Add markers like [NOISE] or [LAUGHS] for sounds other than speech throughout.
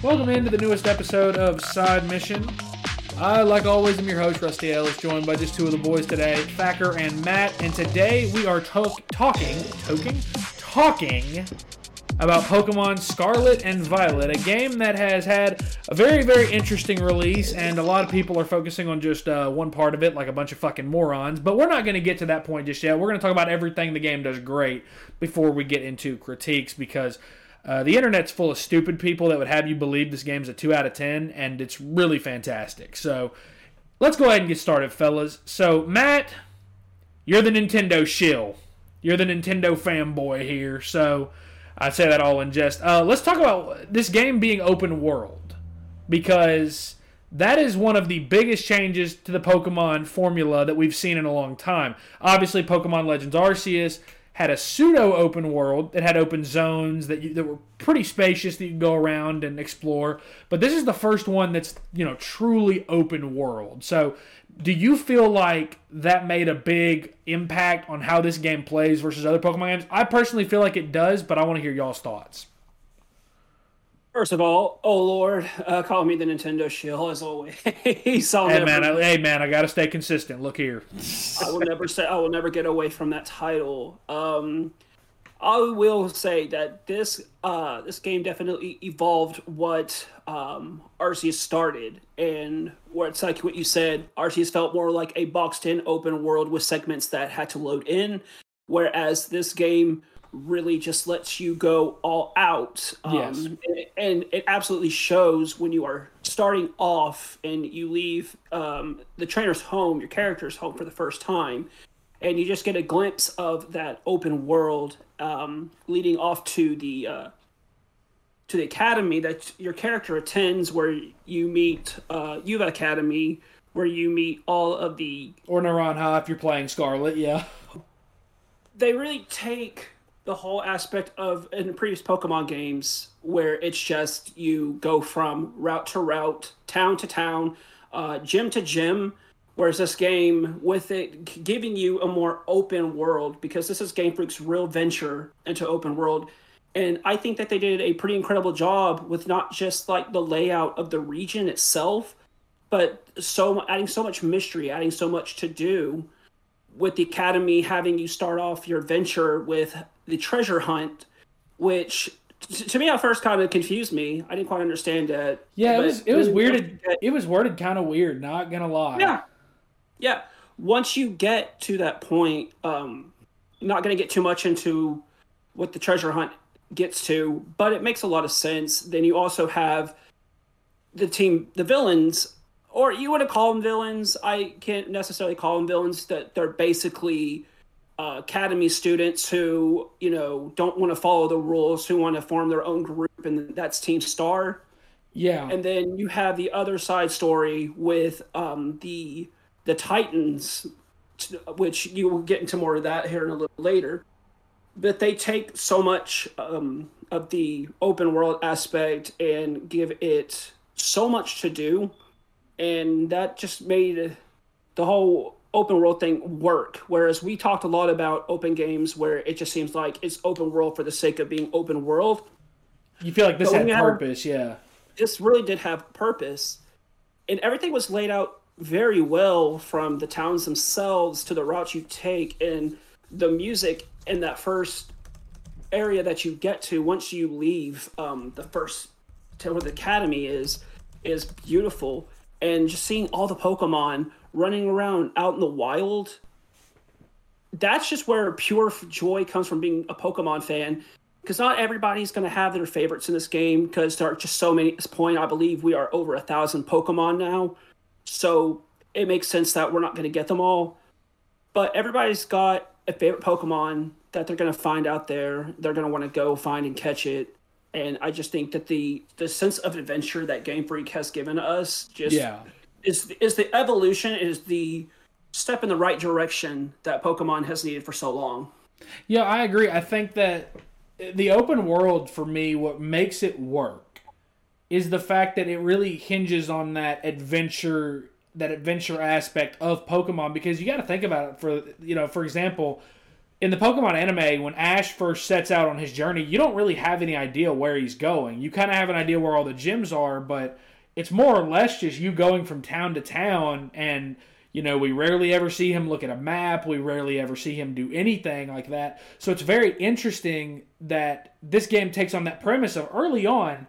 Welcome into the newest episode of Side Mission. I, like always, am your host, Rusty Ellis, joined by just two of the boys today, Thacker and Matt. And today we are to- talking, talking, talking about Pokemon Scarlet and Violet, a game that has had a very, very interesting release, and a lot of people are focusing on just uh, one part of it, like a bunch of fucking morons. But we're not going to get to that point just yet. We're going to talk about everything the game does great before we get into critiques, because uh, the internet's full of stupid people that would have you believe this game's a 2 out of 10, and it's really fantastic. So let's go ahead and get started, fellas. So, Matt, you're the Nintendo shill. You're the Nintendo fanboy here. So I say that all in jest. Uh, let's talk about this game being open world because that is one of the biggest changes to the Pokemon formula that we've seen in a long time. Obviously, Pokemon Legends Arceus had a pseudo open world that had open zones that you, that were pretty spacious that you could go around and explore. But this is the first one that's you know truly open world. So, do you feel like that made a big impact on how this game plays versus other Pokemon games? I personally feel like it does, but I want to hear y'all's thoughts. First of all, oh Lord, uh, call me the Nintendo shill as always. [LAUGHS] I'll hey man, I, hey man, I gotta stay consistent. Look here. I will never say I will never get away from that title. Um, I will say that this uh, this game definitely evolved what um, Arceus started, and where it's like what you said, Arceus felt more like a boxed-in open world with segments that had to load in, whereas this game really just lets you go all out. Um, yes. And, it absolutely shows when you are starting off and you leave um, the trainer's home, your character's home for the first time, and you just get a glimpse of that open world um, leading off to the uh, to the academy that your character attends, where you meet uh, Uva Academy, where you meet all of the or Naranja if you're playing Scarlet, yeah. They really take the whole aspect of in previous Pokemon games where it's just you go from route to route, town to town, uh, gym to gym. Whereas this game, with it giving you a more open world, because this is Game Freak's real venture into open world, and I think that they did a pretty incredible job with not just like the layout of the region itself, but so adding so much mystery, adding so much to do with the academy having you start off your adventure with the treasure hunt, which to me at first kind of confused me. I didn't quite understand it. Yeah, it was it was weird. It was worded kind of weird. Not gonna lie. Yeah, yeah. Once you get to that point, um, not gonna get too much into what the treasure hunt gets to, but it makes a lot of sense. Then you also have the team, the villains, or you want to call them villains. I can't necessarily call them villains. That they're basically uh, academy students who you know don't want to follow the rules, who want to form their own group, and that's Team Star. Yeah, and then you have the other side story with um, the the Titans, which you will get into more of that here in a little later. But they take so much um, of the open world aspect and give it so much to do, and that just made the whole open world thing work. Whereas we talked a lot about open games where it just seems like it's open world for the sake of being open world. You feel like this but had purpose, had, yeah. This really did have purpose. And everything was laid out very well from the towns themselves to the routes you take and the music in that first area that you get to once you leave um, the first to where the academy is is beautiful and just seeing all the pokemon running around out in the wild. That's just where pure joy comes from being a Pokemon fan. Because not everybody's going to have their favorites in this game because there are just so many. At this point, I believe we are over a thousand Pokemon now. So it makes sense that we're not going to get them all. But everybody's got a favorite Pokemon that they're going to find out there. They're going to want to go find and catch it. And I just think that the the sense of adventure that Game Freak has given us just yeah is is the evolution is the step in the right direction that Pokemon has needed for so long. Yeah, I agree. I think that the open world for me, what makes it work, is the fact that it really hinges on that adventure, that adventure aspect of Pokemon. Because you got to think about it. For you know, for example, in the Pokemon anime, when Ash first sets out on his journey, you don't really have any idea where he's going. You kind of have an idea where all the gyms are, but it's more or less just you going from town to town. And, you know, we rarely ever see him look at a map. We rarely ever see him do anything like that. So it's very interesting that this game takes on that premise of early on,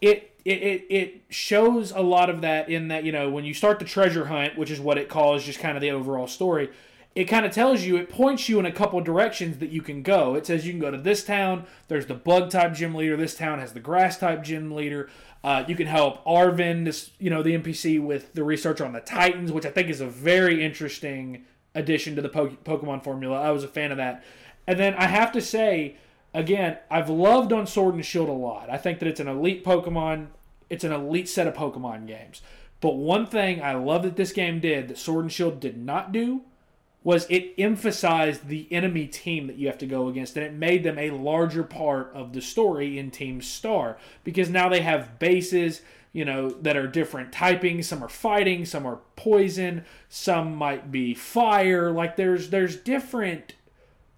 it it, it, it shows a lot of that in that, you know, when you start the treasure hunt, which is what it calls just kind of the overall story, it kind of tells you, it points you in a couple directions that you can go. It says you can go to this town, there's the bug type gym leader, this town has the grass type gym leader. Uh, you can help Arven, this, you know, the NPC with the research on the Titans, which I think is a very interesting addition to the Pokemon formula. I was a fan of that. And then I have to say, again, I've loved on Sword and Shield a lot. I think that it's an elite Pokemon, it's an elite set of Pokemon games. But one thing I love that this game did that Sword and Shield did not do was it emphasized the enemy team that you have to go against and it made them a larger part of the story in Team Star because now they have bases you know that are different typing. Some are fighting some are poison some might be fire. Like there's there's different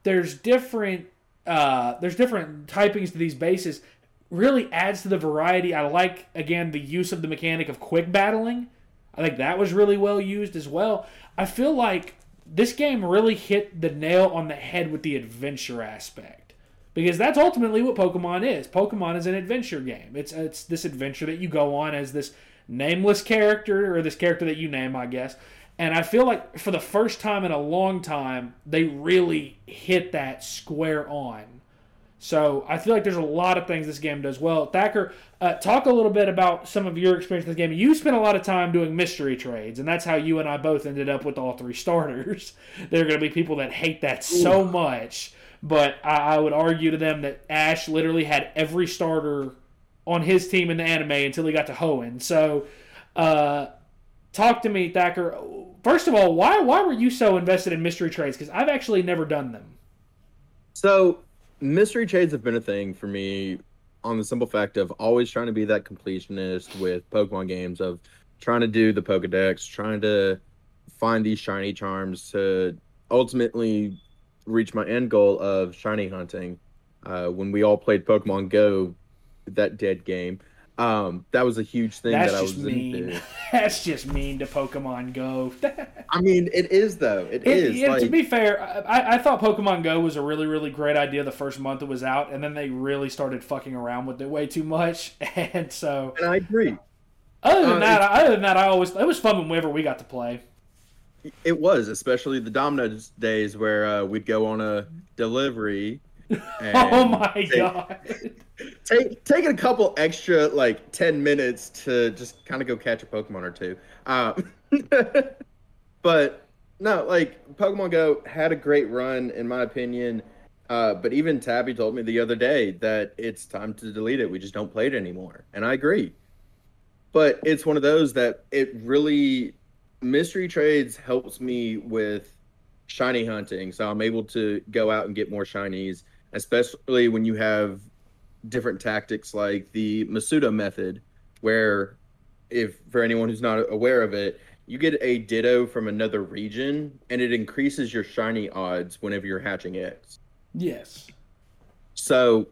there's different uh there's different typings to these bases. Really adds to the variety. I like again the use of the mechanic of quick battling. I think that was really well used as well. I feel like this game really hit the nail on the head with the adventure aspect because that's ultimately what Pokemon is. Pokemon is an adventure game. It's it's this adventure that you go on as this nameless character or this character that you name, I guess. And I feel like for the first time in a long time, they really hit that square on so I feel like there's a lot of things this game does well. Thacker, uh, talk a little bit about some of your experience in this game. You spent a lot of time doing mystery trades, and that's how you and I both ended up with all three [LAUGHS] starters. there are going to be people that hate that so much, but I, I would argue to them that Ash literally had every starter on his team in the anime until he got to Hoenn. So, uh, talk to me, Thacker. First of all, why why were you so invested in mystery trades? Because I've actually never done them. So mystery trades have been a thing for me on the simple fact of always trying to be that completionist with Pokemon games of trying to do the Pokedex, trying to find these shiny charms to ultimately reach my end goal of shiny hunting. Uh, when we all played Pokemon Go, that dead game, um, that was a huge thing That's that I was mean. [LAUGHS] That's just mean to Pokemon Go. I mean, it is though. it, it is. like... To be fair, I, I thought Pokemon Go was a really, really great idea the first month it was out, and then they really started fucking around with it way too much, [LAUGHS] and so. And I agree. Other than uh, that, other than that, I always it was fun whenever we got to play. It was, especially the Domino's days where uh, we'd go on a delivery [LAUGHS] oh my god! [LAUGHS] Take taking a couple extra like ten minutes to just kind of go catch a Pokemon or two. Um, [LAUGHS] but no, like Pokemon Go had a great run in my opinion. Uh, but even Tabby told me the other day that it's time to delete it. We just don't play it anymore, and I agree. But it's one of those that it really mystery trades helps me with shiny hunting, so I'm able to go out and get more shinies especially when you have different tactics like the Masuda method, where if for anyone who's not aware of it, you get a ditto from another region and it increases your shiny odds whenever you're hatching eggs. Yes. So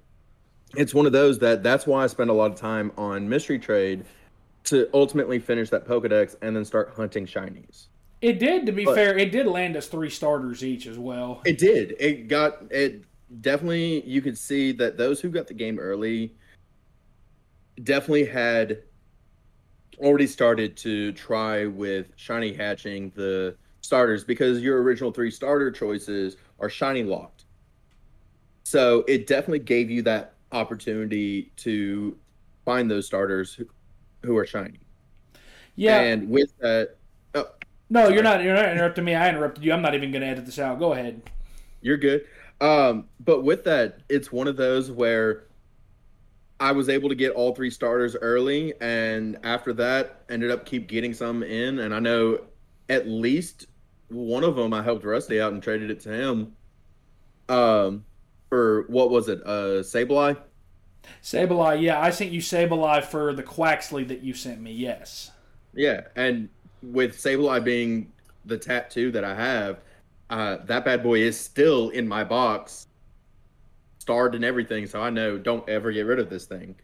it's one of those that that's why I spend a lot of time on mystery trade to ultimately finish that Pokedex and then start hunting shinies. It did, to be but, fair, it did land us three starters each as well. It did. It got it definitely you could see that those who got the game early definitely had already started to try with shiny hatching the starters because your original three starter choices are shiny locked. So it definitely gave you that opportunity to find those starters who, who are shiny. Yeah. And with that oh, No, sorry. you're not you're not interrupting me. I interrupted you. I'm not even gonna edit this out. Go ahead. You're good. Um, but with that, it's one of those where I was able to get all three starters early, and after that, ended up keep getting some in. And I know at least one of them I helped Rusty out and traded it to him. Um, for what was it? Uh, Sableye. Sableye, yeah, I sent you Sableye for the Quaxly that you sent me. Yes. Yeah, and with Sableye being the tattoo that I have, uh, that bad boy is still in my box, starred and everything. So I know don't ever get rid of this thing.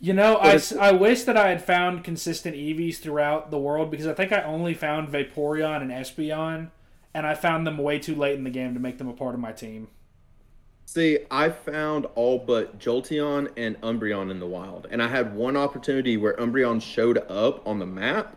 You know, I, I wish that I had found consistent Eevees throughout the world because I think I only found Vaporeon and Espeon, and I found them way too late in the game to make them a part of my team. See, I found all but Jolteon and Umbreon in the wild, and I had one opportunity where Umbreon showed up on the map,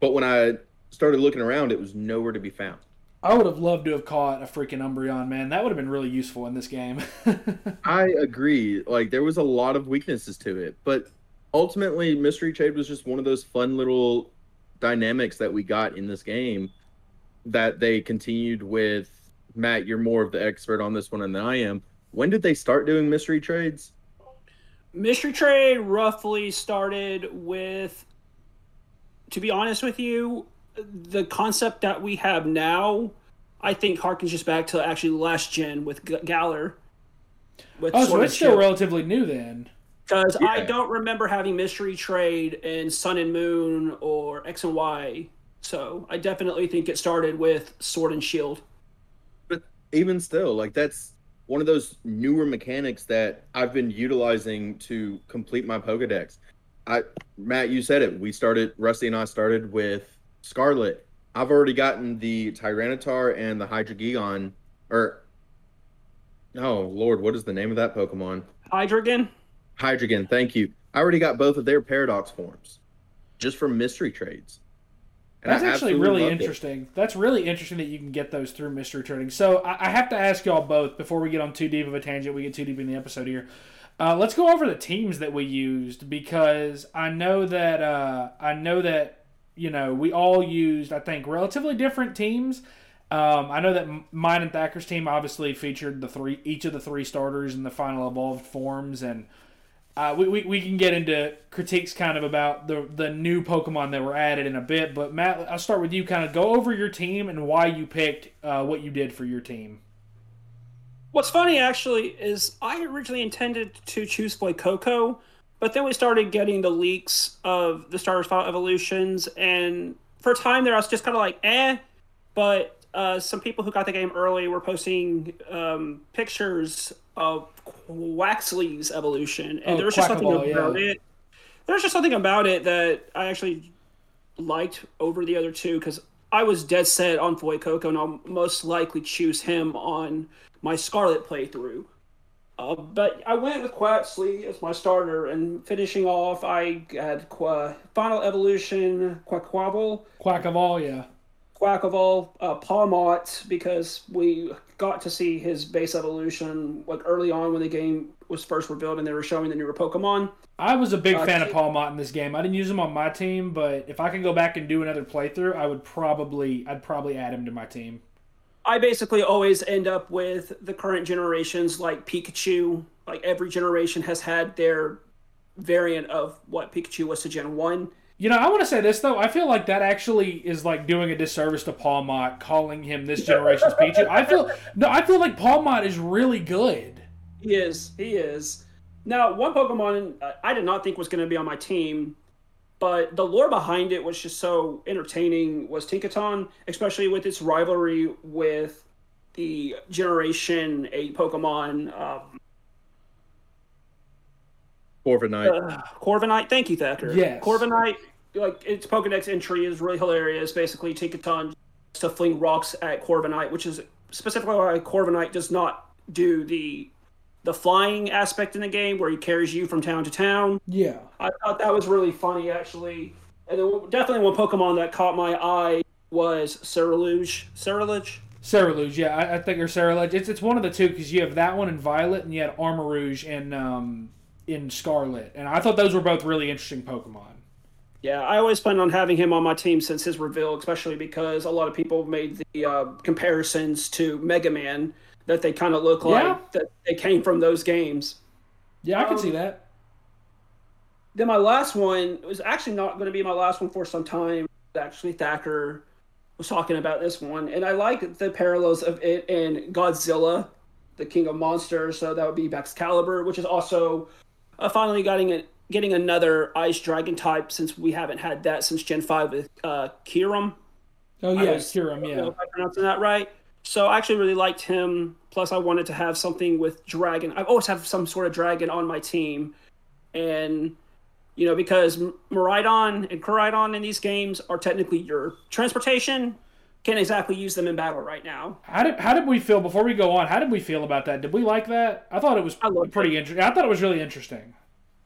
but when I started looking around, it was nowhere to be found. I would have loved to have caught a freaking Umbreon, man. That would have been really useful in this game. [LAUGHS] I agree. Like there was a lot of weaknesses to it, but ultimately Mystery Trade was just one of those fun little dynamics that we got in this game that they continued with Matt, you're more of the expert on this one than I am. When did they start doing mystery trades? Mystery trade roughly started with to be honest with you, the concept that we have now, I think harkens just back to actually last gen with G- Galar. With oh, so it's still relatively new then. Because yeah. I don't remember having mystery trade in Sun and Moon or X and Y. So I definitely think it started with Sword and Shield. But even still, like that's one of those newer mechanics that I've been utilizing to complete my Pokedex. I Matt, you said it. We started Rusty and I started with Scarlet. I've already gotten the Tyranitar and the Hydreigon, or oh Lord, what is the name of that Pokemon? Hydreigon. Hydreigon, thank you. I already got both of their Paradox forms, just from mystery trades. And That's actually really interesting. It. That's really interesting that you can get those through mystery trading. So I, I have to ask y'all both before we get on too deep of a tangent. We get too deep in the episode here. Uh, let's go over the teams that we used because I know that uh, I know that you know, we all used, I think, relatively different teams. Um, I know that mine and Thacker's team obviously featured the three, each of the three starters in the final evolved forms, and uh, we, we, we can get into critiques kind of about the the new Pokemon that were added in a bit. But Matt, I'll start with you. Kind of go over your team and why you picked uh, what you did for your team. What's funny actually is I originally intended to choose Fuecoco but then we started getting the leaks of the Star Wars File evolutions, and for a time there, I was just kind of like, eh. But uh, some people who got the game early were posting um, pictures of Quaxly's evolution, and oh, there was just something about yeah. it. There's just something about it that I actually liked over the other two because I was dead set on Fuecoco, and I'll most likely choose him on my Scarlet playthrough. Uh, but I went with Quaxly as my starter, and finishing off, I had Qu- Final Evolution, Quaquaval. Quaquaval, yeah. Quaquaval, uh, Pawmot, because we got to see his base evolution like early on when the game was first revealed and they were showing the newer Pokemon. I was a big uh, fan of Pawmot in this game. I didn't use him on my team, but if I could go back and do another playthrough, I would probably I'd probably add him to my team. I basically always end up with the current generations like Pikachu. Like every generation has had their variant of what Pikachu was to Gen 1. You know, I want to say this though. I feel like that actually is like doing a disservice to Pawmot, calling him this generation's Pikachu. I feel no, I feel like Pawmot is really good. He is. He is. Now, one Pokemon uh, I did not think was going to be on my team but the lore behind it was just so entertaining was Tinkaton, especially with its rivalry with the Generation 8 Pokemon. Um, Corviknight. Uh, Corviknight, thank you, Thacker. Yes. Corviknight, like its Pokedex entry is really hilarious. Basically, Tinkaton to fling rocks at Corviknight, which is specifically why Corviknight does not do the the flying aspect in the game where he carries you from town to town. Yeah. I thought that was really funny actually. And then definitely one Pokemon that caught my eye was Ceruledge. Ceruledge? Ceruledge, yeah, I, I think or Ceruledge. It's it's one of the two because you have that one in Violet and you had Armarouge in um in Scarlet, and I thought those were both really interesting Pokemon. Yeah, I always planned on having him on my team since his reveal, especially because a lot of people made the uh, comparisons to Mega Man that they kind of look like yeah. that they came from those games. Yeah, I can um, see that. Then my last one was actually not going to be my last one for some time. Actually, Thacker was talking about this one, and I like the parallels of it and Godzilla, the King of Monsters. So that would be Baxcalibur, which is also uh, finally getting getting another Ice Dragon type since we haven't had that since Gen Five with uh, Kyurem. Oh I yeah, was- Kyurem, I don't know yeah. if I'm pronouncing that right. So I actually really liked him. Plus, I wanted to have something with dragon. I always have some sort of dragon on my team, and you know because M- Miraidon and Koraidon in these games are technically your transportation. Can't exactly use them in battle right now. How did how did we feel before we go on? How did we feel about that? Did we like that? I thought it was pretty interesting. I thought it was really interesting.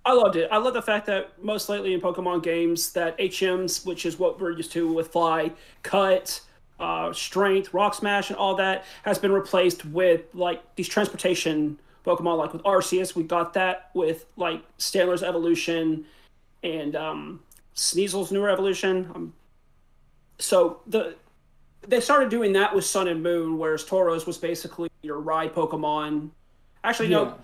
I loved it. I love the fact that most lately in Pokemon games that HMs, which is what we're used to with Fly, Cut, uh, Strength, Rock Smash, and all that, has been replaced with like these transportation Pokemon. Like with Arceus, we got that with like Stantler's evolution and um, Sneasel's newer evolution. Um, so the they started doing that with Sun and Moon, whereas Tauros was basically your ride Pokemon. Actually, Yeah. no,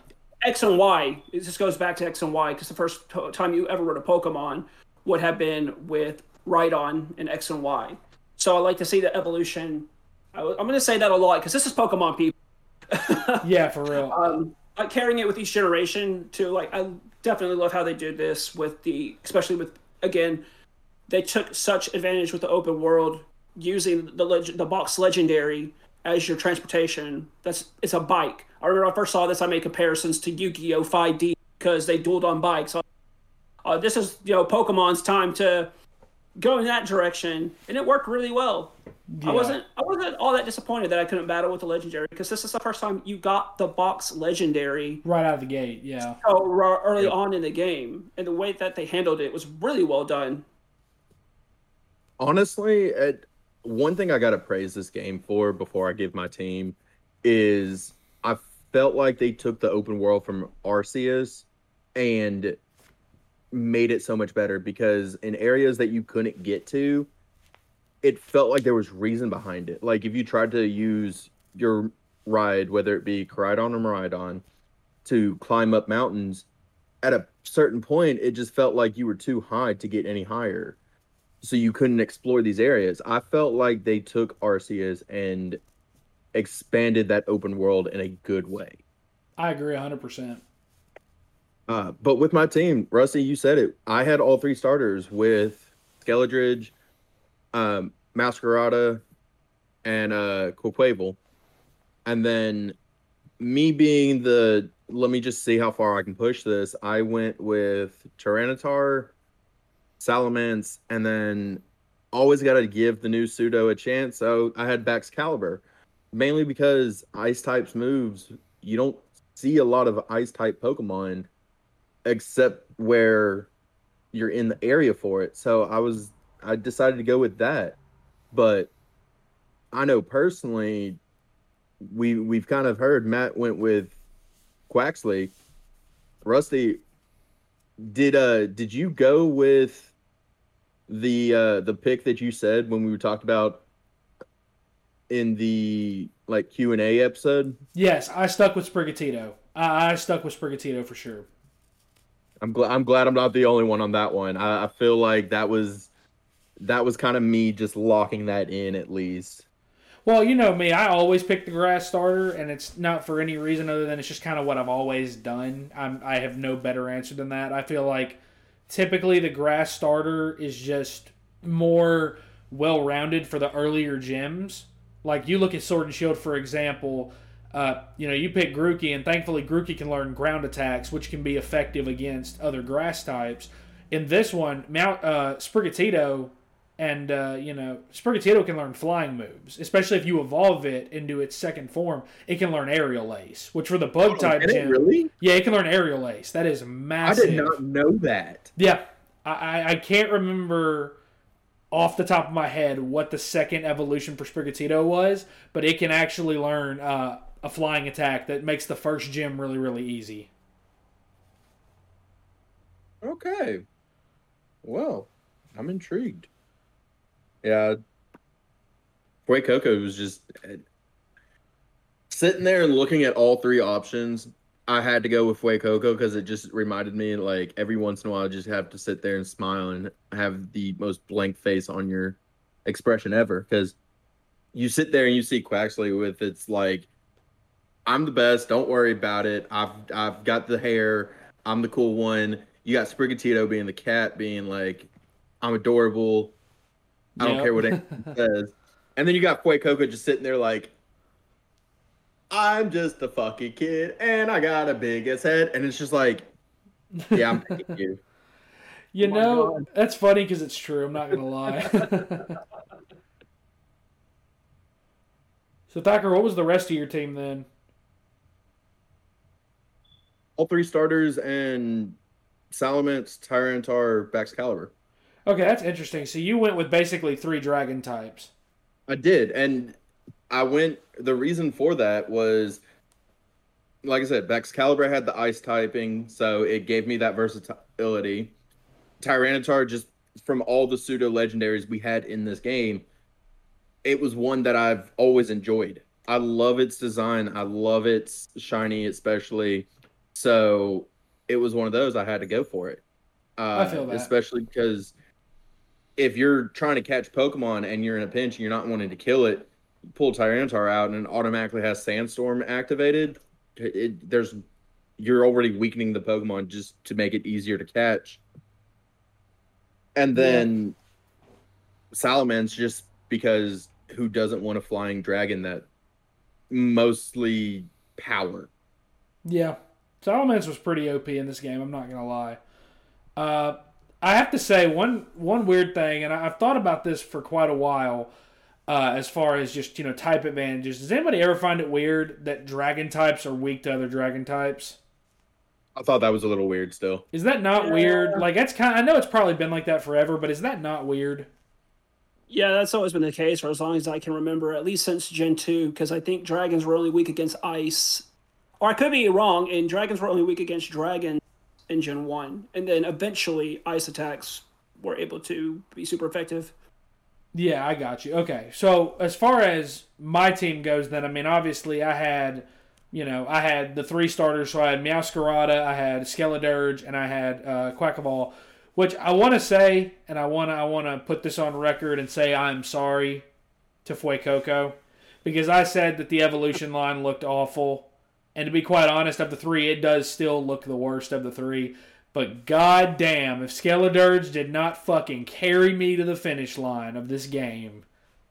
X and Y. This goes back to X and Y because the first time you ever rode a Pokemon would have been with Rhydon and X and Y. So I like to see the evolution. I, am going to say that a lot because this is Pokemon people. [LAUGHS] Yeah, for real. Um, like carrying it with each generation too. Like I definitely love how they did this with the, especially with again, they took such advantage with the open world using the leg- the box legendary as your transportation. That's it's a bike. I remember when I first saw this, I made comparisons to Yu-Gi-Oh 5D because they dueled on bikes. Uh, this is you know Pokemon's time to go in that direction, and it worked really well. Yeah. I wasn't I wasn't all that disappointed that I couldn't battle with the legendary because this is the first time you got the box legendary right out of the gate. Yeah. so ra- early Yep. on in the game, and the way that they handled it was really well done. honestly, it, one thing I gotta praise this game for before I give my team is I felt like they took the open world from Arceus and made it so much better because in areas that you couldn't get to, it felt like there was reason behind it. Like if you tried to use your ride, whether it be Koraidon or Miraidon, to climb up mountains, at a certain point, it just felt like you were too high to get any higher so you couldn't explore these areas. I felt like they took Arceus and expanded that open world in a good way. I agree 100%. Uh, but with my team, Rusty, you said it. I had all three starters with Skeledirge, um, Meowscarada, and uh, Quaquaval. And then me being the let me just see how far I can push this. I went with Tyranitar, Salamence, and then always got to give the new pseudo a chance. So I had Baxcalibur, mainly because ice types moves. You don't see a lot of ice type Pokemon except where you're in the area for it. So I was I decided to go with that. But I know personally we we've kind of heard Matt went with Quaxly. Rusty did uh did you go with the uh the pick that you said when we were talked about in the like Q&A episode? Yes, I stuck with Sprigatito. I, I stuck with Sprigatito for sure. I'm glad I'm glad I'm not the only one on that one. I, I feel like that was that was kind of me just locking that in at least. Well, you know me, I always pick the grass starter, and it's not for any reason other than it's just kind of what I've always done. I'm, I have no better answer than that. I feel like typically the grass starter is just more well rounded for the earlier gyms. Like you look at Sword and Shield, for example, uh, you know, you pick Grookey, and thankfully Grookey can learn ground attacks, which can be effective against other grass types. In this one, Mount uh, Sprigatito and uh, you know Sprigatito can learn flying moves, especially if you evolve it into its second form. It can learn Aerial Ace, which for the Bug type Can gym, really? yeah, it can learn Aerial Ace. That is massive. I did not know that. Yeah, I, I, I can't remember off the top of my head what the second evolution for Sprigatito was, but it can actually learn uh, a flying attack that makes the first gym really really easy. Okay. Well, I'm intrigued. Yeah. Boy Coco was just sitting there and looking at all three options. I had to go with Fuecoco because it just reminded me like every once in a while I just have to sit there and smile and have the most blank face on your expression ever. Because you sit there and you see Quaxly with it's like I'm the best, don't worry about it. I've I've got the hair, I'm the cool one. You got Sprigatito being the cat, being like, I'm adorable. I don't Yep. care what anyone says. And then you got Fuecoco just sitting there like, I'm just a fucking kid and I got a big ass head. And it's just like, yeah, I'm picking you. [LAUGHS] Oh you Oh know, God. that's funny because it's true. I'm not gonna lie. [LAUGHS] so Thacker, what was the rest of your team then? All three starters and Salamence, Tyranitar, Baxcalibur. Okay, that's interesting. So you went with basically three dragon types. I did, and I went. The reason for that was, like I said, Baxcalibur had the ice typing, so it gave me that versatility. Tyranitar, just from all the pseudo legendaries we had in this game, it was one that I've always enjoyed. I love its design. I love its shiny, especially. So it was one of those I had to go for it. Uh, I feel that. especially because if you're trying to catch Pokemon and you're in a pinch and you're not wanting to kill it, pull Tyranitar out and it automatically has Sandstorm activated. It, there's you're already weakening the Pokemon just to make it easier to catch. And then Salamence just because who doesn't want a flying dragon that mostly power? Yeah, Salamence was pretty OP in this game. I'm not gonna lie. Uh, I have to say one one weird thing, and I, I've thought about this for quite a while. Uh, as far as just you know type advantages, does anybody ever find it weird that dragon types are weak to other dragon types? I thought that was a little weird still. Is that not Yeah. weird? Like that's kind. I know it's probably been like that forever, but is that not weird? Yeah, that's always been the case for as long as I can remember, at least since Gen 2, because I think dragons were only weak against ice. Or I could be wrong, and dragons were only weak against dragons in Gen 1. And then eventually, ice attacks were able to be super effective. Yeah, I got you. Okay, so as far as my team goes, then I mean, obviously, I had, you know, I had the three starters. So I had Meowscarada, I had Skeledirge, and I had uh, Quaquaval. Which I want to say, and I want to, I want to put this on record and say I'm sorry to Fuecoco because I said that the evolution line looked awful, and to be quite honest, of the three, it does still look the worst of the three. But goddamn, if Skeledirge did not fucking carry me to the finish line of this game,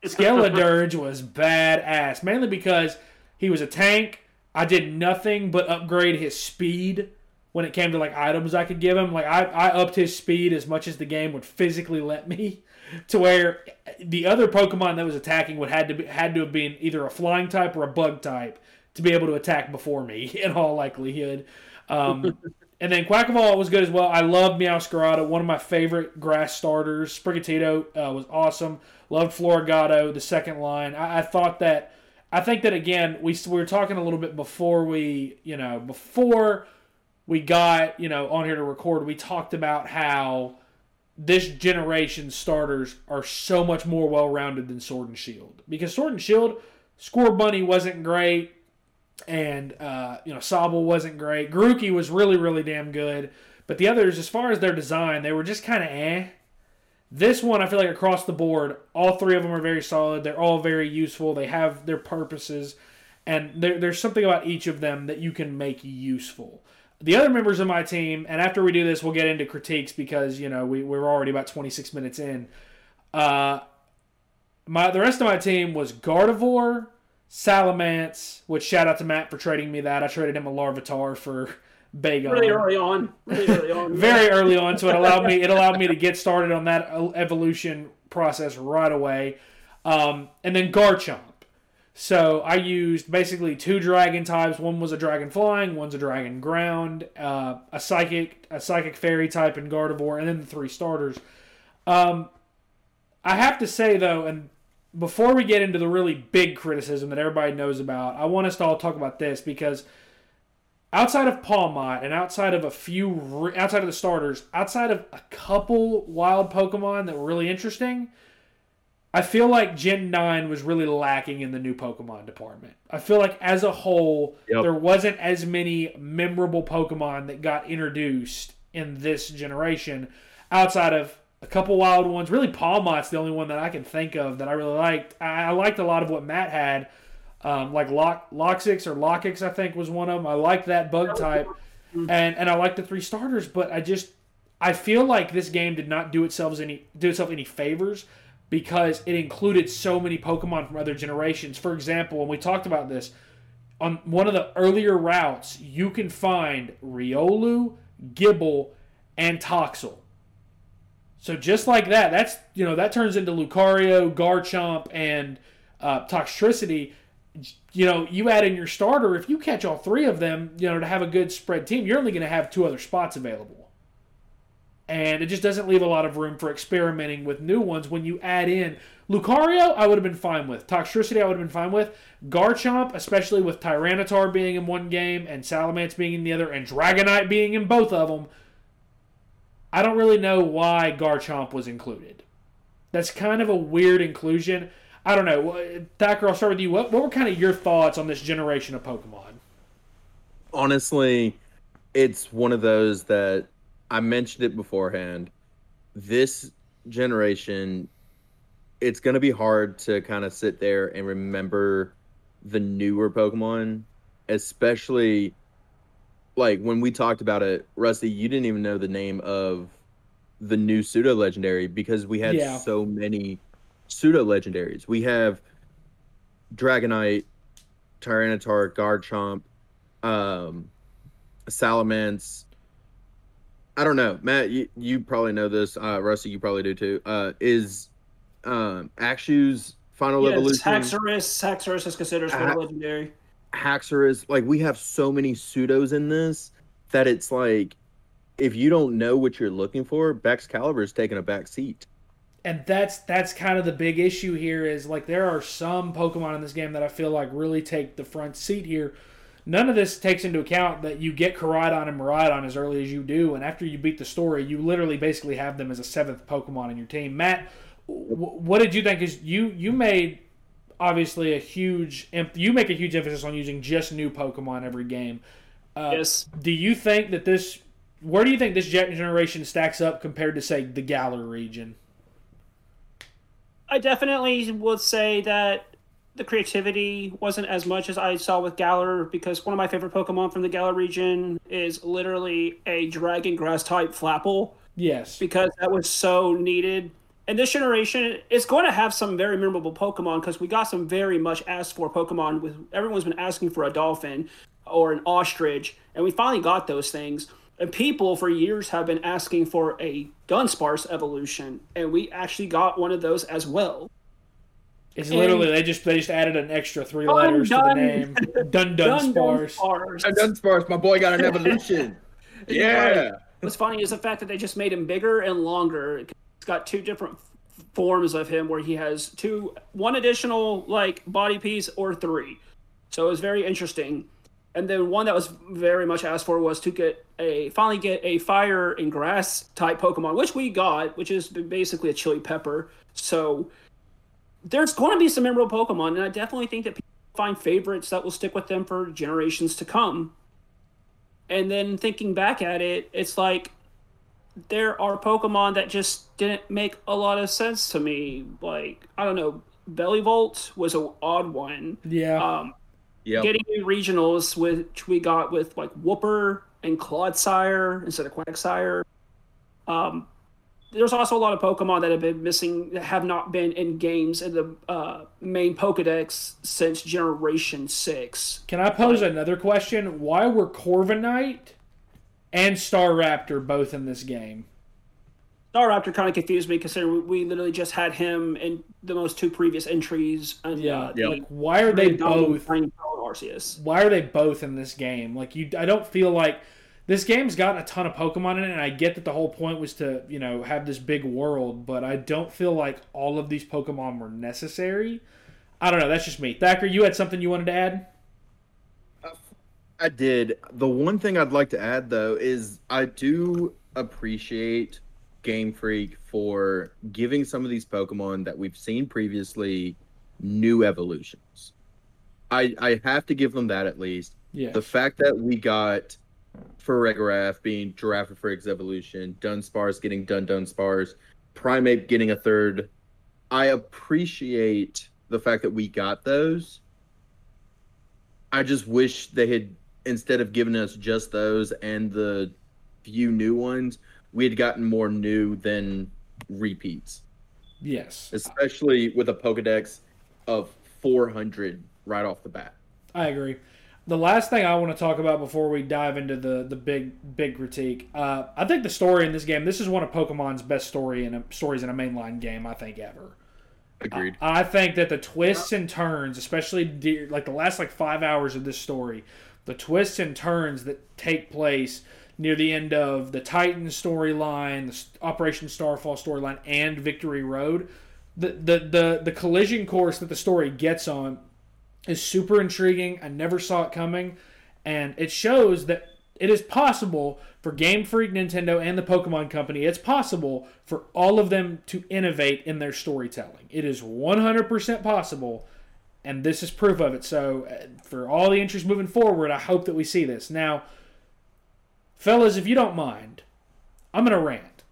Skeledirge was badass. Mainly because he was a tank. I did nothing but upgrade his speed when it came to like items I could give him. Like I, I upped his speed as much as the game would physically let me, [LAUGHS] to where the other Pokemon that was attacking would had to be, had to have been either a flying type or a bug type to be able to attack before me [LAUGHS] in all likelihood. Um, and then Quaquaval was good as well. I love Meowscarada, one of my favorite grass starters. Sprigatito uh, was awesome. Loved Floragato, the second line. I, I thought that. I think that again, we, we were talking a little bit before we, you know, before we got, you know, on here to record, we talked about how this generation's starters are so much more well rounded than Sword and Shield. Because Sword and Shield, Scorbunny wasn't great, and uh, you know, Sobble wasn't great. Grookey was really, really damn good. But the others, as far as their design, they were just kind of eh. This one, I feel like across the board, all three of them are very solid. They're all very useful. They have their purposes, and there, there's something about each of them that you can make useful. The other members of my team, and after we do this, we'll get into critiques because you know we, we're already about 26 minutes in. Uh, my the rest of my team was Gardevoir, Salamence, which shout out to Matt for trading me that. I traded him a Larvitar for Bagon Really early on. Really early on. [LAUGHS] very early on, so it allowed me it allowed me to get started on that evolution process right away. Um, and then Garchomp. So I used basically two dragon types. One was a dragon flying, one's a dragon ground, uh, a psychic, a psychic fairy type in Gardevoir, and then the three starters. Um, I have to say though, and before we get into the really big criticism that everybody knows about, I want us to all talk about this because outside of Pawmot and outside of a few, outside of the starters, outside of a couple wild Pokemon that were really interesting, I feel like Gen 9 was really lacking in the new Pokemon department. I feel like as a whole, Yep. there wasn't as many memorable Pokemon that got introduced in this generation outside of a couple wild ones. Really, Pawmot's the only one that I can think of that I really liked. I, I liked a lot of what Matt had. Um, like Lock Loxix or Lockix, I think was one of them. I liked that bug type, and and I liked the three starters. But I just I feel like this game did not do itself any do itself any favors because it included so many Pokemon from other generations. For example, when we talked about this, on one of the earlier routes, you can find Riolu, Gible, and Toxel. So just like that, that's you know that turns into Lucario, Garchomp, and uh, Toxtricity. You know, you add in your starter. If you catch all three of them, you know, to have a good spread team, you're only going to have two other spots available, and it just doesn't leave a lot of room for experimenting with new ones. When you add in Lucario, I would have been fine with. Toxtricity, I would have been fine with. Garchomp, especially with Tyranitar being in one game and Salamence being in the other, and Dragonite being in both of them I don't really know why Garchomp was included. That's kind of a weird inclusion. I don't know. Thacker, I'll start with you. What, what were kind of your thoughts on this generation of Pokemon? Honestly, it's one of those that I mentioned it beforehand. This generation, it's going to be hard to kind of sit there and remember the newer Pokemon, especially like when we talked about it, Rusty, you didn't even know the name of the new pseudo legendary because we had yeah. so many pseudo legendaries. We have Dragonite, Tyranitar, Garchomp, um, Salamence. I don't know, Matt. You, you probably know this. Uh, Rusty, you probably do too. Uh, is um, Axew's final yes, evolution? Haxorus. Haxorus is considered final legendary. Haxorus. Like we have so many pseudos in this that it's like if you don't know what you're looking for, Baxcalibur is taking a back seat. And that's that's kind of the big issue here is like there are some Pokemon in this game that I feel like really take the front seat here. None of this takes into account that you get Koraidon and Miraidon as early as you do, and after you beat the story, you literally basically have them as a seventh Pokemon in your team. Matt, what did you think? Is you you made obviously a huge you make a huge emphasis on using just new Pokemon every game. Uh, yes. Do you think that this? Where do you think this generation stacks up compared to say the Galar region? I definitely would say that the creativity wasn't as much as I saw with Galar because one of my favorite Pokemon from the Galar region is literally a Dragon Grass type Flapple. Yes. Because that was so needed and this generation is going to have some very memorable Pokemon because we got some very much asked for Pokemon. With everyone's been asking for a dolphin or an ostrich, and we finally got those things. And people for years have been asking for a Dunsparce evolution, and we actually got one of those as well. It's and literally they just they just added an extra three letters to the name. Dun [LAUGHS] Dun Sparse. Dun Dun Sparse. My boy got an evolution. [LAUGHS] yeah. What's funny is the fact that they just made him bigger and longer got two different forms of him where he has two one additional like body piece or three. So it was very interesting. And then one that was very much asked for was to get a finally get a fire and grass type pokemon which we got which is basically a chili pepper. So there's going to be some memorable pokemon and i definitely think that people find favorites that will stick with them for generations to come. And then thinking back at it it's like there are Pokemon that just didn't make a lot of sense to me. Like I don't know, Bellibolt was an odd one. Yeah. Um, yeah. Getting regionals, which we got with like Wooper and Clodsire instead of Quagsire. Um, there's also a lot of Pokemon that have been missing, that have not been in games in the uh, main Pokedex since Generation Six. Can I pose another question? Why were Corviknight and Staraptor both in this game. Staraptor kind of confused me considering we literally just had him in the most two previous entries. And, yeah, uh, yeah. Like, why are they both? Arceus. Why are they both in this game? Like you, I don't feel like this game's got a ton of Pokemon in it, and I get that the whole point was to you know have this big world, but I don't feel like all of these Pokemon were necessary. I don't know. That's just me. Thacker, you had something you wanted to add? I did. The one thing I'd like to add though is I do appreciate Game Freak for giving some of these Pokemon that we've seen previously new evolutions. I I have to give them that at least. Yeah. The fact that we got Farigiraf being Giraffe Girafarig evolution, Dunsparce getting Dun Dunsparce, Primeape getting a third. I appreciate the fact that we got those. I just wish they had instead of giving us just those and the few new ones, we had gotten more new than repeats. Yes, especially with a Pokedex of 400 right off the bat. I agree. The last thing I want to talk about before we dive into the the big big critique, uh, I think the story in this game. This is one of Pokemon's best story in a, stories in a mainline game. I think ever. Agreed. I, I think that the twists and turns, especially de- like the last like five hours of this story, the twists and turns that take place near the end of the Titan storyline, the Operation Starfall storyline, and Victory Road, the, the the the collision course that the story gets on is super intriguing. I never saw it coming, and it shows that it is possible for Game Freak, Nintendo, and the Pokemon Company. It's possible for all of them to innovate in their storytelling. It is 100% possible, and this is proof of it. So, uh, for all the interest moving forward, I hope that we see this. Now, fellas, if you don't mind, I'm going to rant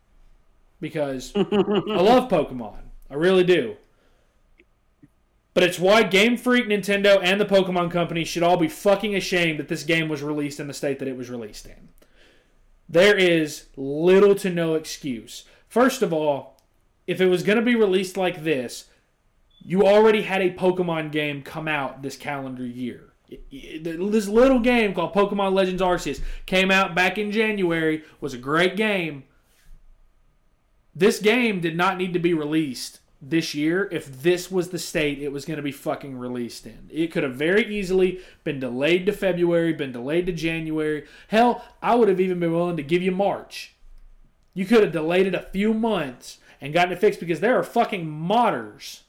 because [LAUGHS] I love Pokemon. I really do. But it's why Game Freak, Nintendo, and the Pokemon Company should all be fucking ashamed that this game was released in the state that it was released in. There is little to no excuse. First of all, if it was going to be released like this, you already had a Pokemon game come out this calendar year. This little game called Pokemon Legends Arceus came out back in January, was a great game. This game did not need to be released this year if this was the state it was going to be fucking released in. It could have very easily been delayed to February, been delayed to January. Hell, I would have even been willing to give you March. You could have delayed it a few months and gotten it fixed because there are fucking modders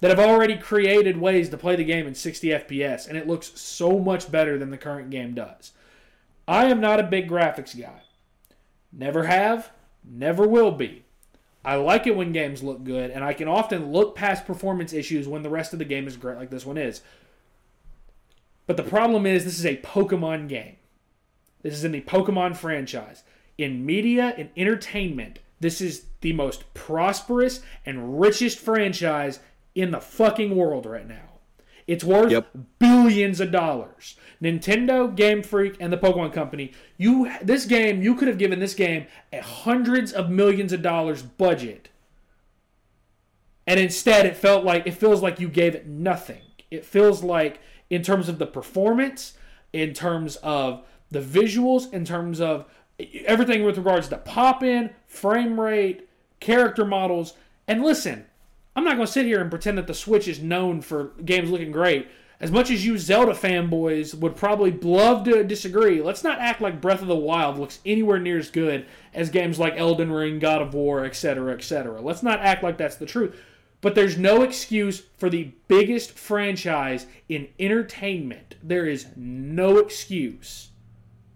that have already created ways to play the game in 60 FPS and it looks so much better than the current game does. I am not a big graphics guy. Never have, never will be. I like it when games look good, and I can often look past performance issues when the rest of the game is great, like this one is. But the problem is, this is a Pokemon game. This is in the Pokemon franchise. In media and entertainment, this is the most prosperous and richest franchise in the fucking world right now. It's worth yep. billions of dollars. Nintendo, Game Freak, and the Pokemon Company. You this game, you could have given this game a hundreds of millions of dollars budget. And instead it felt like it feels like you gave it nothing. It feels like in terms of the performance, in terms of the visuals, in terms of everything with regards to pop in, frame rate, character models. And listen, I'm not going to sit here and pretend that the Switch is known for games looking great. As much as you Zelda fanboys would probably love to disagree, let's not act like Breath of the Wild looks anywhere near as good as games like Elden Ring, God of War, etc., etc. Let's not act like that's the truth. But there's no excuse for the biggest franchise in entertainment. There is no excuse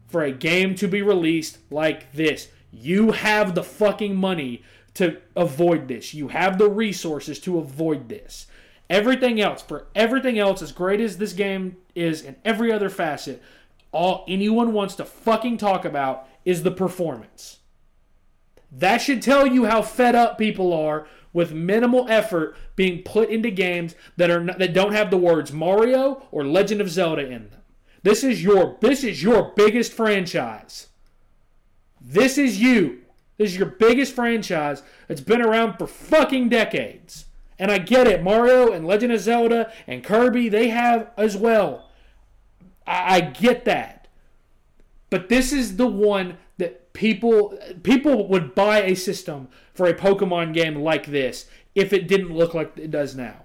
for a game to be released like this. You have the fucking money to avoid this. You have the resources to avoid this. Everything else, for everything else, as great as this game is in every other facet, all anyone wants to fucking talk about is the performance. That should tell you how fed up people are with minimal effort being put into games that are not, that don't have the words Mario or Legend of Zelda in them. This is your this is your biggest franchise. This is you. This is your biggest franchise It's been around for fucking decades. And I get it. Mario and Legend of Zelda and Kirby, they have as well. I, I get that. But this is the one that people people would buy a system for a Pokemon game like this if it didn't look like it does now.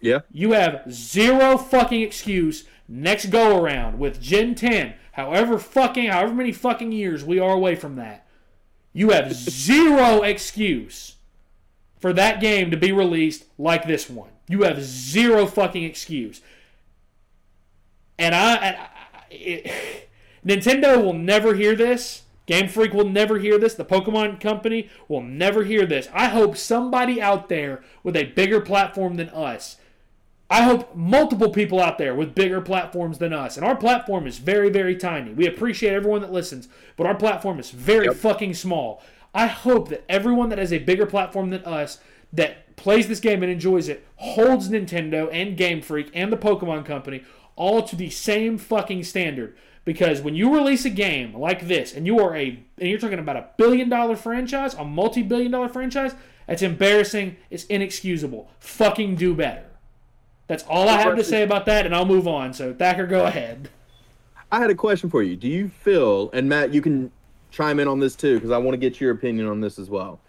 Yeah. You have zero fucking excuse next go around with Gen 10, however fucking however many fucking years we are away from that. You have zero excuse for that game to be released like this one. You have zero fucking excuse. And I, I it, [LAUGHS] Nintendo will never hear this. Game Freak will never hear this. The Pokemon Company will never hear this. I hope somebody out there with a bigger platform than us I hope multiple people out there with bigger platforms than us. And our platform is very, very tiny. We appreciate everyone that listens, but our platform is very yep. fucking small. I hope that everyone that has a bigger platform than us that plays this game and enjoys it holds Nintendo and Game Freak and the Pokemon Company all to the same fucking standard. Because when you release a game like this, and you are a and you're talking about a billion dollar franchise, a multi billion dollar franchise, That's embarrassing. It's inexcusable. Fucking do better. That's all I have to say about that, and I'll move on. So, Thacker, go ahead. I had a question for you. Do you feel, and Matt, you can chime in on this too, because I want to get your opinion on this as well.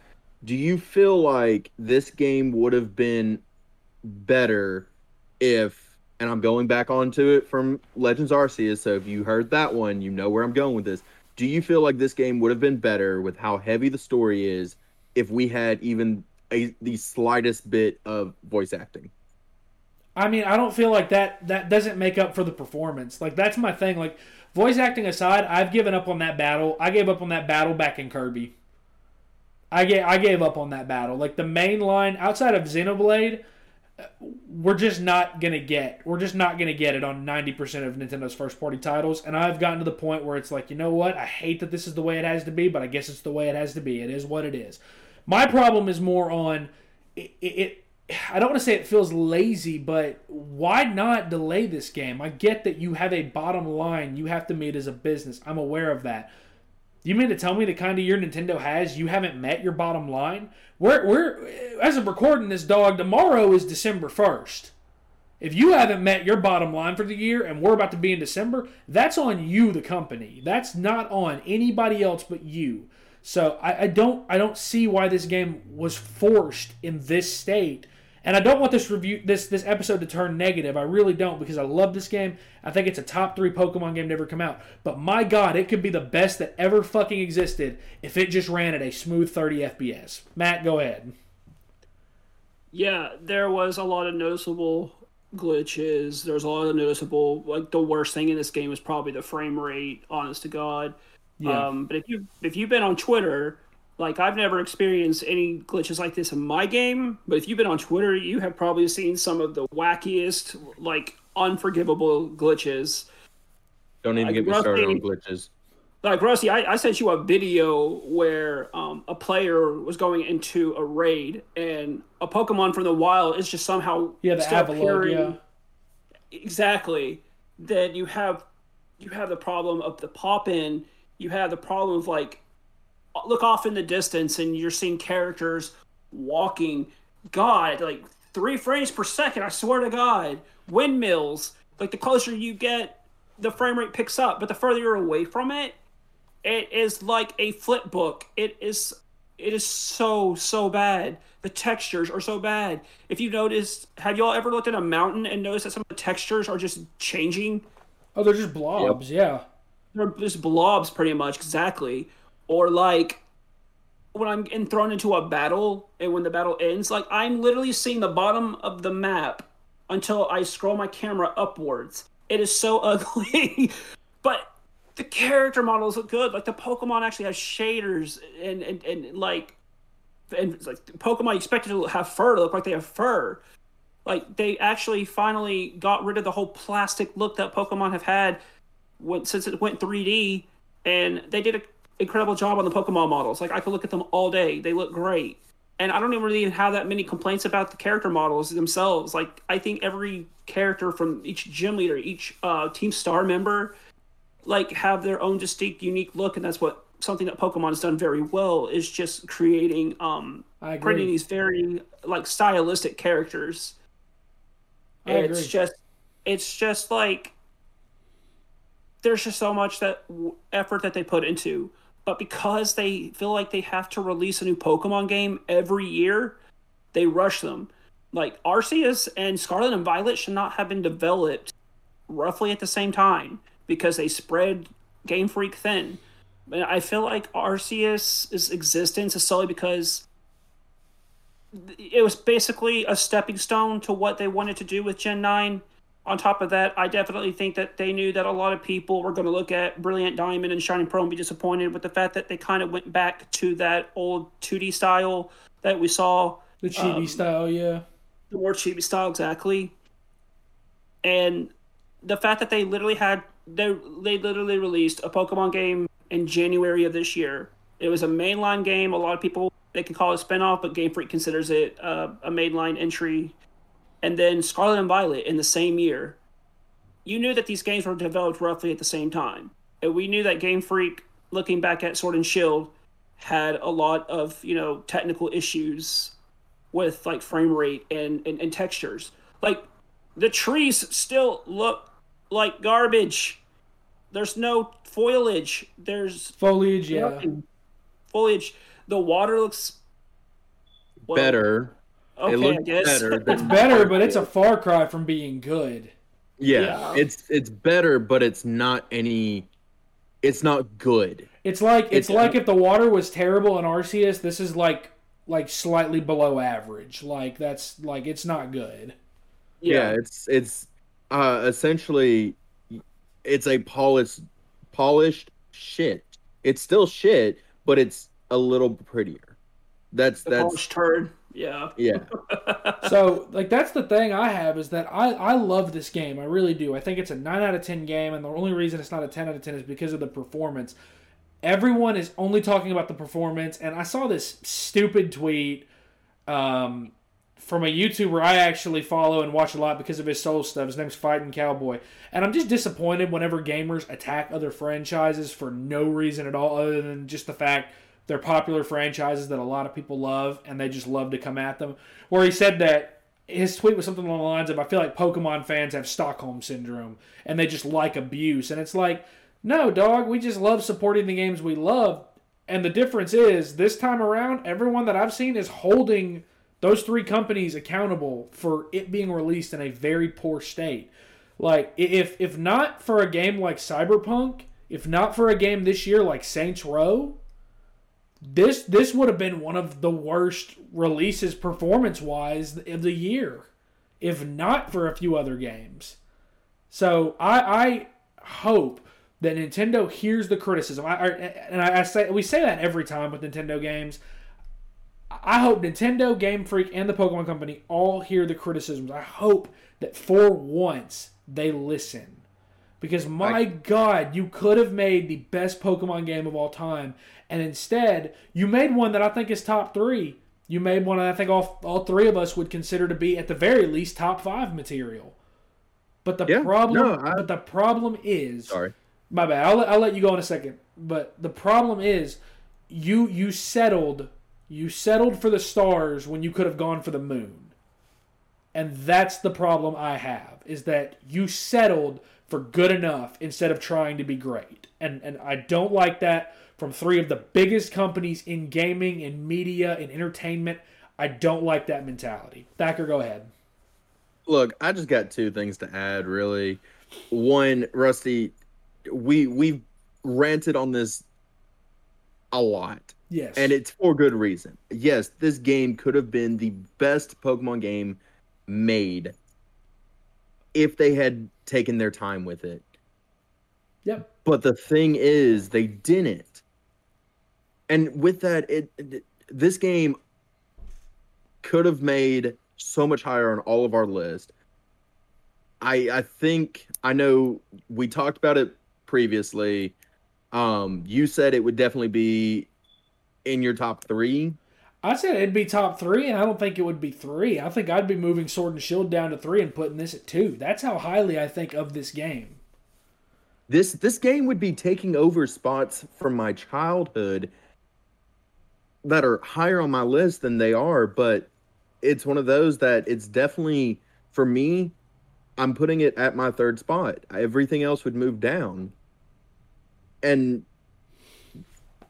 Do you feel like this game would have been better if, and I'm going back onto it from Legends Arceus, so if you heard that one, you know where I'm going with this. Do you feel like this game would have been better with how heavy the story is if we had even a, the slightest bit of voice acting? I mean, I don't feel like that that doesn't make up for the performance. Like that's my thing. Like voice acting aside, I've given up on that battle. I gave up on that battle back in Kirby. I gave I gave up on that battle. Like the main line outside of Xenoblade, uh, we're just not gonna get. We're just not gonna get it on ninety percent of Nintendo's first party titles. And I've gotten to the point where it's like, you know what? I hate that this is the way it has to be, but I guess it's the way it has to be. It is what it is. My problem is more on it, it I don't want to say it feels lazy, but why not delay this game? I get that you have a bottom line you have to meet as a business. I'm aware of that. You mean to tell me the kind of year Nintendo has, you haven't met your bottom line? We're, we're as of recording this dog, tomorrow is December 1st. If you haven't met your bottom line for the year and we're about to be in December, that's on you, the company. That's not on anybody else but you. So I, I don't I don't see why this game was forced in this state and I don't want this review this this episode to turn negative. I really don't because I love this game. I think it's a top three Pokemon game to ever come out. But my God, it could be the best that ever fucking existed if it just ran at a smooth 30 FPS. Matt, go ahead. Yeah, there was a lot of noticeable glitches. There was a lot of noticeable like the worst thing in this game was probably the frame rate. Honest to God. Yeah. Um, but if you if you've been on Twitter like I've never experienced any glitches like this in my game, but if you've been on Twitter, you have probably seen some of the wackiest, like unforgivable glitches. Don't even like, get me Rusty, started on glitches. Like Rusty, I, I sent you a video where um, a player was going into a raid and a Pokemon from the wild is just somehow yeah the Avalugg, yeah. Exactly. Then you have you have the problem of the pop in. You have the problem of like look off in the distance and you're seeing characters walking. God, like three frames per second. I swear to God, windmills. Like the closer you get, the frame rate picks up, but the further you're away from it, it is like a flip book. It is it is so so bad. The textures are so bad. If you noticed, have y'all ever looked at a mountain and noticed that some of the textures are just changing? Oh, they're just blobs. Yep. Yeah, they're just blobs, pretty much exactly or like when I'm thrown into a battle and when the battle ends, like I'm literally seeing the bottom of the map until I scroll my camera upwards. It is so [LAUGHS] ugly, but the character models look good. Like the Pokemon actually has shaders and and, and like and like Pokemon expected to have fur to look like they have fur. Like they actually finally got rid of the whole plastic look that Pokemon have had when, since it went 3D, and they did a incredible job on the Pokemon models. Like I could look at them all day; they look great. And I don't even really have that many complaints about the character models themselves. Like I think every character from each gym leader, each uh, team star member, like have their own distinct, unique look, and that's what something that Pokemon has done very well is just creating, um, creating these very like stylistic characters. I it's agree. just, it's just like there's just so much that effort that they put into but because they feel like they have to release a new Pokemon game every year, they rush them. Like Arceus and Scarlet and Violet should not have been developed roughly at the same time because they spread Game Freak thin. But I feel like Arceus' existence is solely because it was basically a stepping stone to what they wanted to do with Gen 9 on top of that, I definitely think that they knew that a lot of people were going to look at Brilliant Diamond and Shining Pearl and be disappointed with the fact that they kind of went back to that old 2D style that we saw. The chibi um, style, yeah. The more chibi style, exactly. And the fact that they literally had they they literally released a Pokemon game in January of this year. It was a mainline game. A lot of people they can call it a spinoff, but Game Freak considers it uh, a mainline entry and then Scarlet and Violet in the same year, you knew that these games were developed roughly at the same time. And we knew that Game Freak, looking back at Sword and Shield, had a lot of, you know, technical issues with like frame rate and, and, and textures. Like the trees still look like garbage. There's no foliage. There's Foliage, yeah. foliage. The water looks well, better. Okay, it looks better. It's better, but it's a far cry from being good. Yeah, Yeah. it's it's better, but it's not any. It's not good. It's like it's, It's- like if the water was terrible in Arceus, this is like like slightly below average. Like that's like it's not good. Yeah, it's it's uh essentially it's a polished polished shit. It's still shit, but it's a little prettier. That's the that's polished turd. Yeah. yeah. [LAUGHS] So like that's the thing I have is that I I love this game. I really do. I think it's a 9 out of 10 game and the only reason it's not a 10 out of 10 is because of the performance. Everyone is only talking about the performance and I saw this stupid tweet um from a YouTuber I actually follow and watch a lot because of his soul stuff. His name's Fighting Cowboy. And I'm just disappointed whenever gamers attack other franchises for no reason at all other than just the fact they're popular franchises that a lot of people love and they just love to come at them. Where he said that his tweet was something along the lines of I feel like Pokemon fans have Stockholm syndrome and they just like abuse. And it's like, no, dog, we just love supporting the games we love. And the difference is this time around, everyone that I've seen is holding those three companies accountable for it being released in a very poor state. Like if if not for a game like Cyberpunk, if not for a game this year like Saints Row, this this would have been one of the worst releases performance wise of the year, if not for a few other games. So I I hope that Nintendo hears the criticism. I, I and I, I say we say that every time with Nintendo games. I hope Nintendo, Game Freak, and the Pokemon Company all hear the criticisms. I hope that for once they listen. Because my I- god, you could have made the best Pokemon game of all time, and instead you made one that I think is top three. You made one that I think all, all three of us would consider to be at the very least top five material. But the Yeah, problem, no, I- but the problem is, Sorry. my bad. I'll, I'll let you go in a second. But the problem is, you you settled you settled for the stars when you could have gone for the moon, and that's the problem I have. Is that you settled for good enough instead of trying to be great, and and I don't like that from three of the biggest companies in gaming, and media, and entertainment. I don't like that mentality. Thacker, go ahead. Look, I just got two things to add really. One, Rusty, we we've ranted on this a lot. Yes, And it's for good reason. Yes, this game could have been the best Pokemon game made if they had taken their time with it. yep. But the thing is, they didn't. And with that, it, it- this game could have made so much higher on all of our list. I I think I know we talked about it previously. Um, you said it would definitely be in your top three. I said it'd be top three, and I don't think it would be three. I think I'd be moving Sword and Shield down to three and putting this at two. That's how highly I think of this game. This this game would be taking over spots from my childhood that are higher on my list than they are, but it's one of those that it's definitely for me. I'm putting it at my third spot. Everything else would move down. And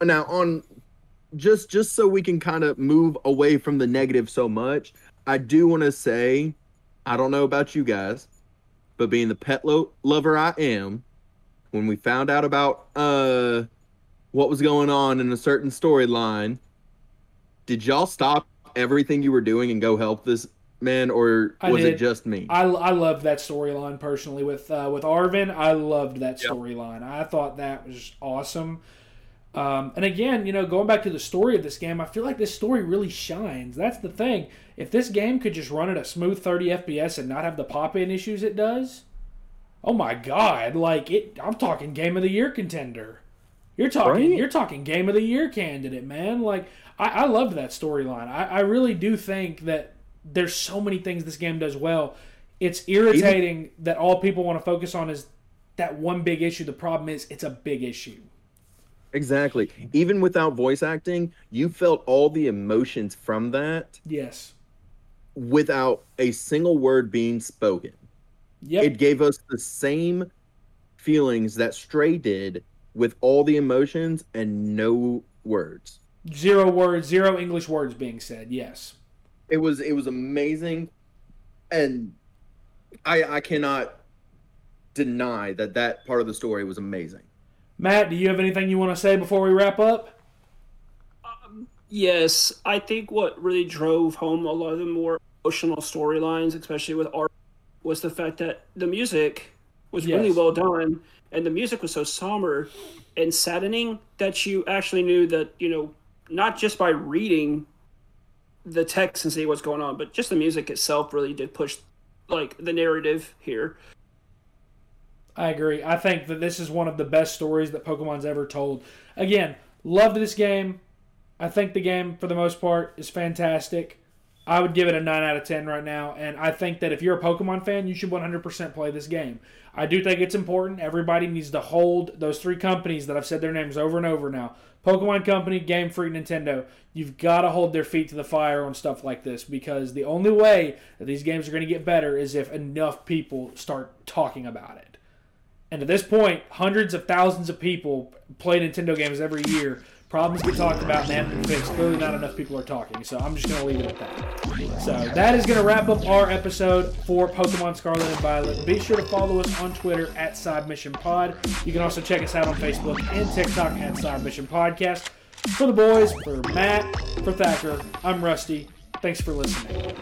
now on just just so we can kind of move away from the negative so much, I do want to say, I don't know about you guys, but being the pet lo- lover I am, when we found out about uh what was going on in a certain storyline, did y'all stop everything you were doing and go help this man, or I was did. it just me? I, I loved that storyline personally with uh, with Arven. I loved that Yep. storyline. I thought that was awesome. Um, and again, you know, going back to the story of this game, I feel like this story really shines. That's the thing. If this game could just run at a smooth 30 FPS and not have the pop-in issues it does, oh my god! Like it, I'm talking game of the year contender. You're talking, Right? you're talking game of the year candidate, man. Like I, I loved that storyline. I, I really do think that there's so many things this game does well. It's irritating that all people want to focus on is that one big issue. The problem is it's a big issue. exactly. Even without voice acting, you felt all the emotions from that. Yes. without a single word being spoken. Yep. It gave us the same feelings that Stray did with all the emotions and no words. zero words, zero English words being said. Yes. It was it was amazing, and I I cannot deny that that part of the story was amazing. Matt, do you have anything you want to say before we wrap up? Um, yes, I think what really drove home a lot of the more emotional storylines, especially with art, was the fact that the music was really well done, and the music was so somber and saddening that you actually knew that you know not just by reading the text and see what's going on, but just the music itself really did push like the narrative here. I agree. I think that this is one of the best stories that Pokemon's ever told. Again, loved this game. I think the game, for the most part, is fantastic. I would give it a 9 out of 10 right now. And I think that if you're a Pokemon fan, you should 100% play this game. I do think it's important. Everybody needs to hold those three companies that I've said their names over and over now Pokemon Company, Game Freak, Nintendo. You've got to hold their feet to the fire on stuff like this because the only way that these games are going to get better is if enough people start talking about it. And at this point, hundreds of thousands of people play Nintendo games every year. Problems get talked about and haven't been fixed. Clearly, not enough people are talking. So I'm just going to leave it at that. So that is going to wrap up our episode for Pokemon Scarlet and Violet. Be sure to follow us on Twitter at Side Mission Pod. You can also check us out on Facebook and TikTok at Side Mission Podcast. For the boys, for Matt, for Thacker, I'm Rusty. Thanks for listening.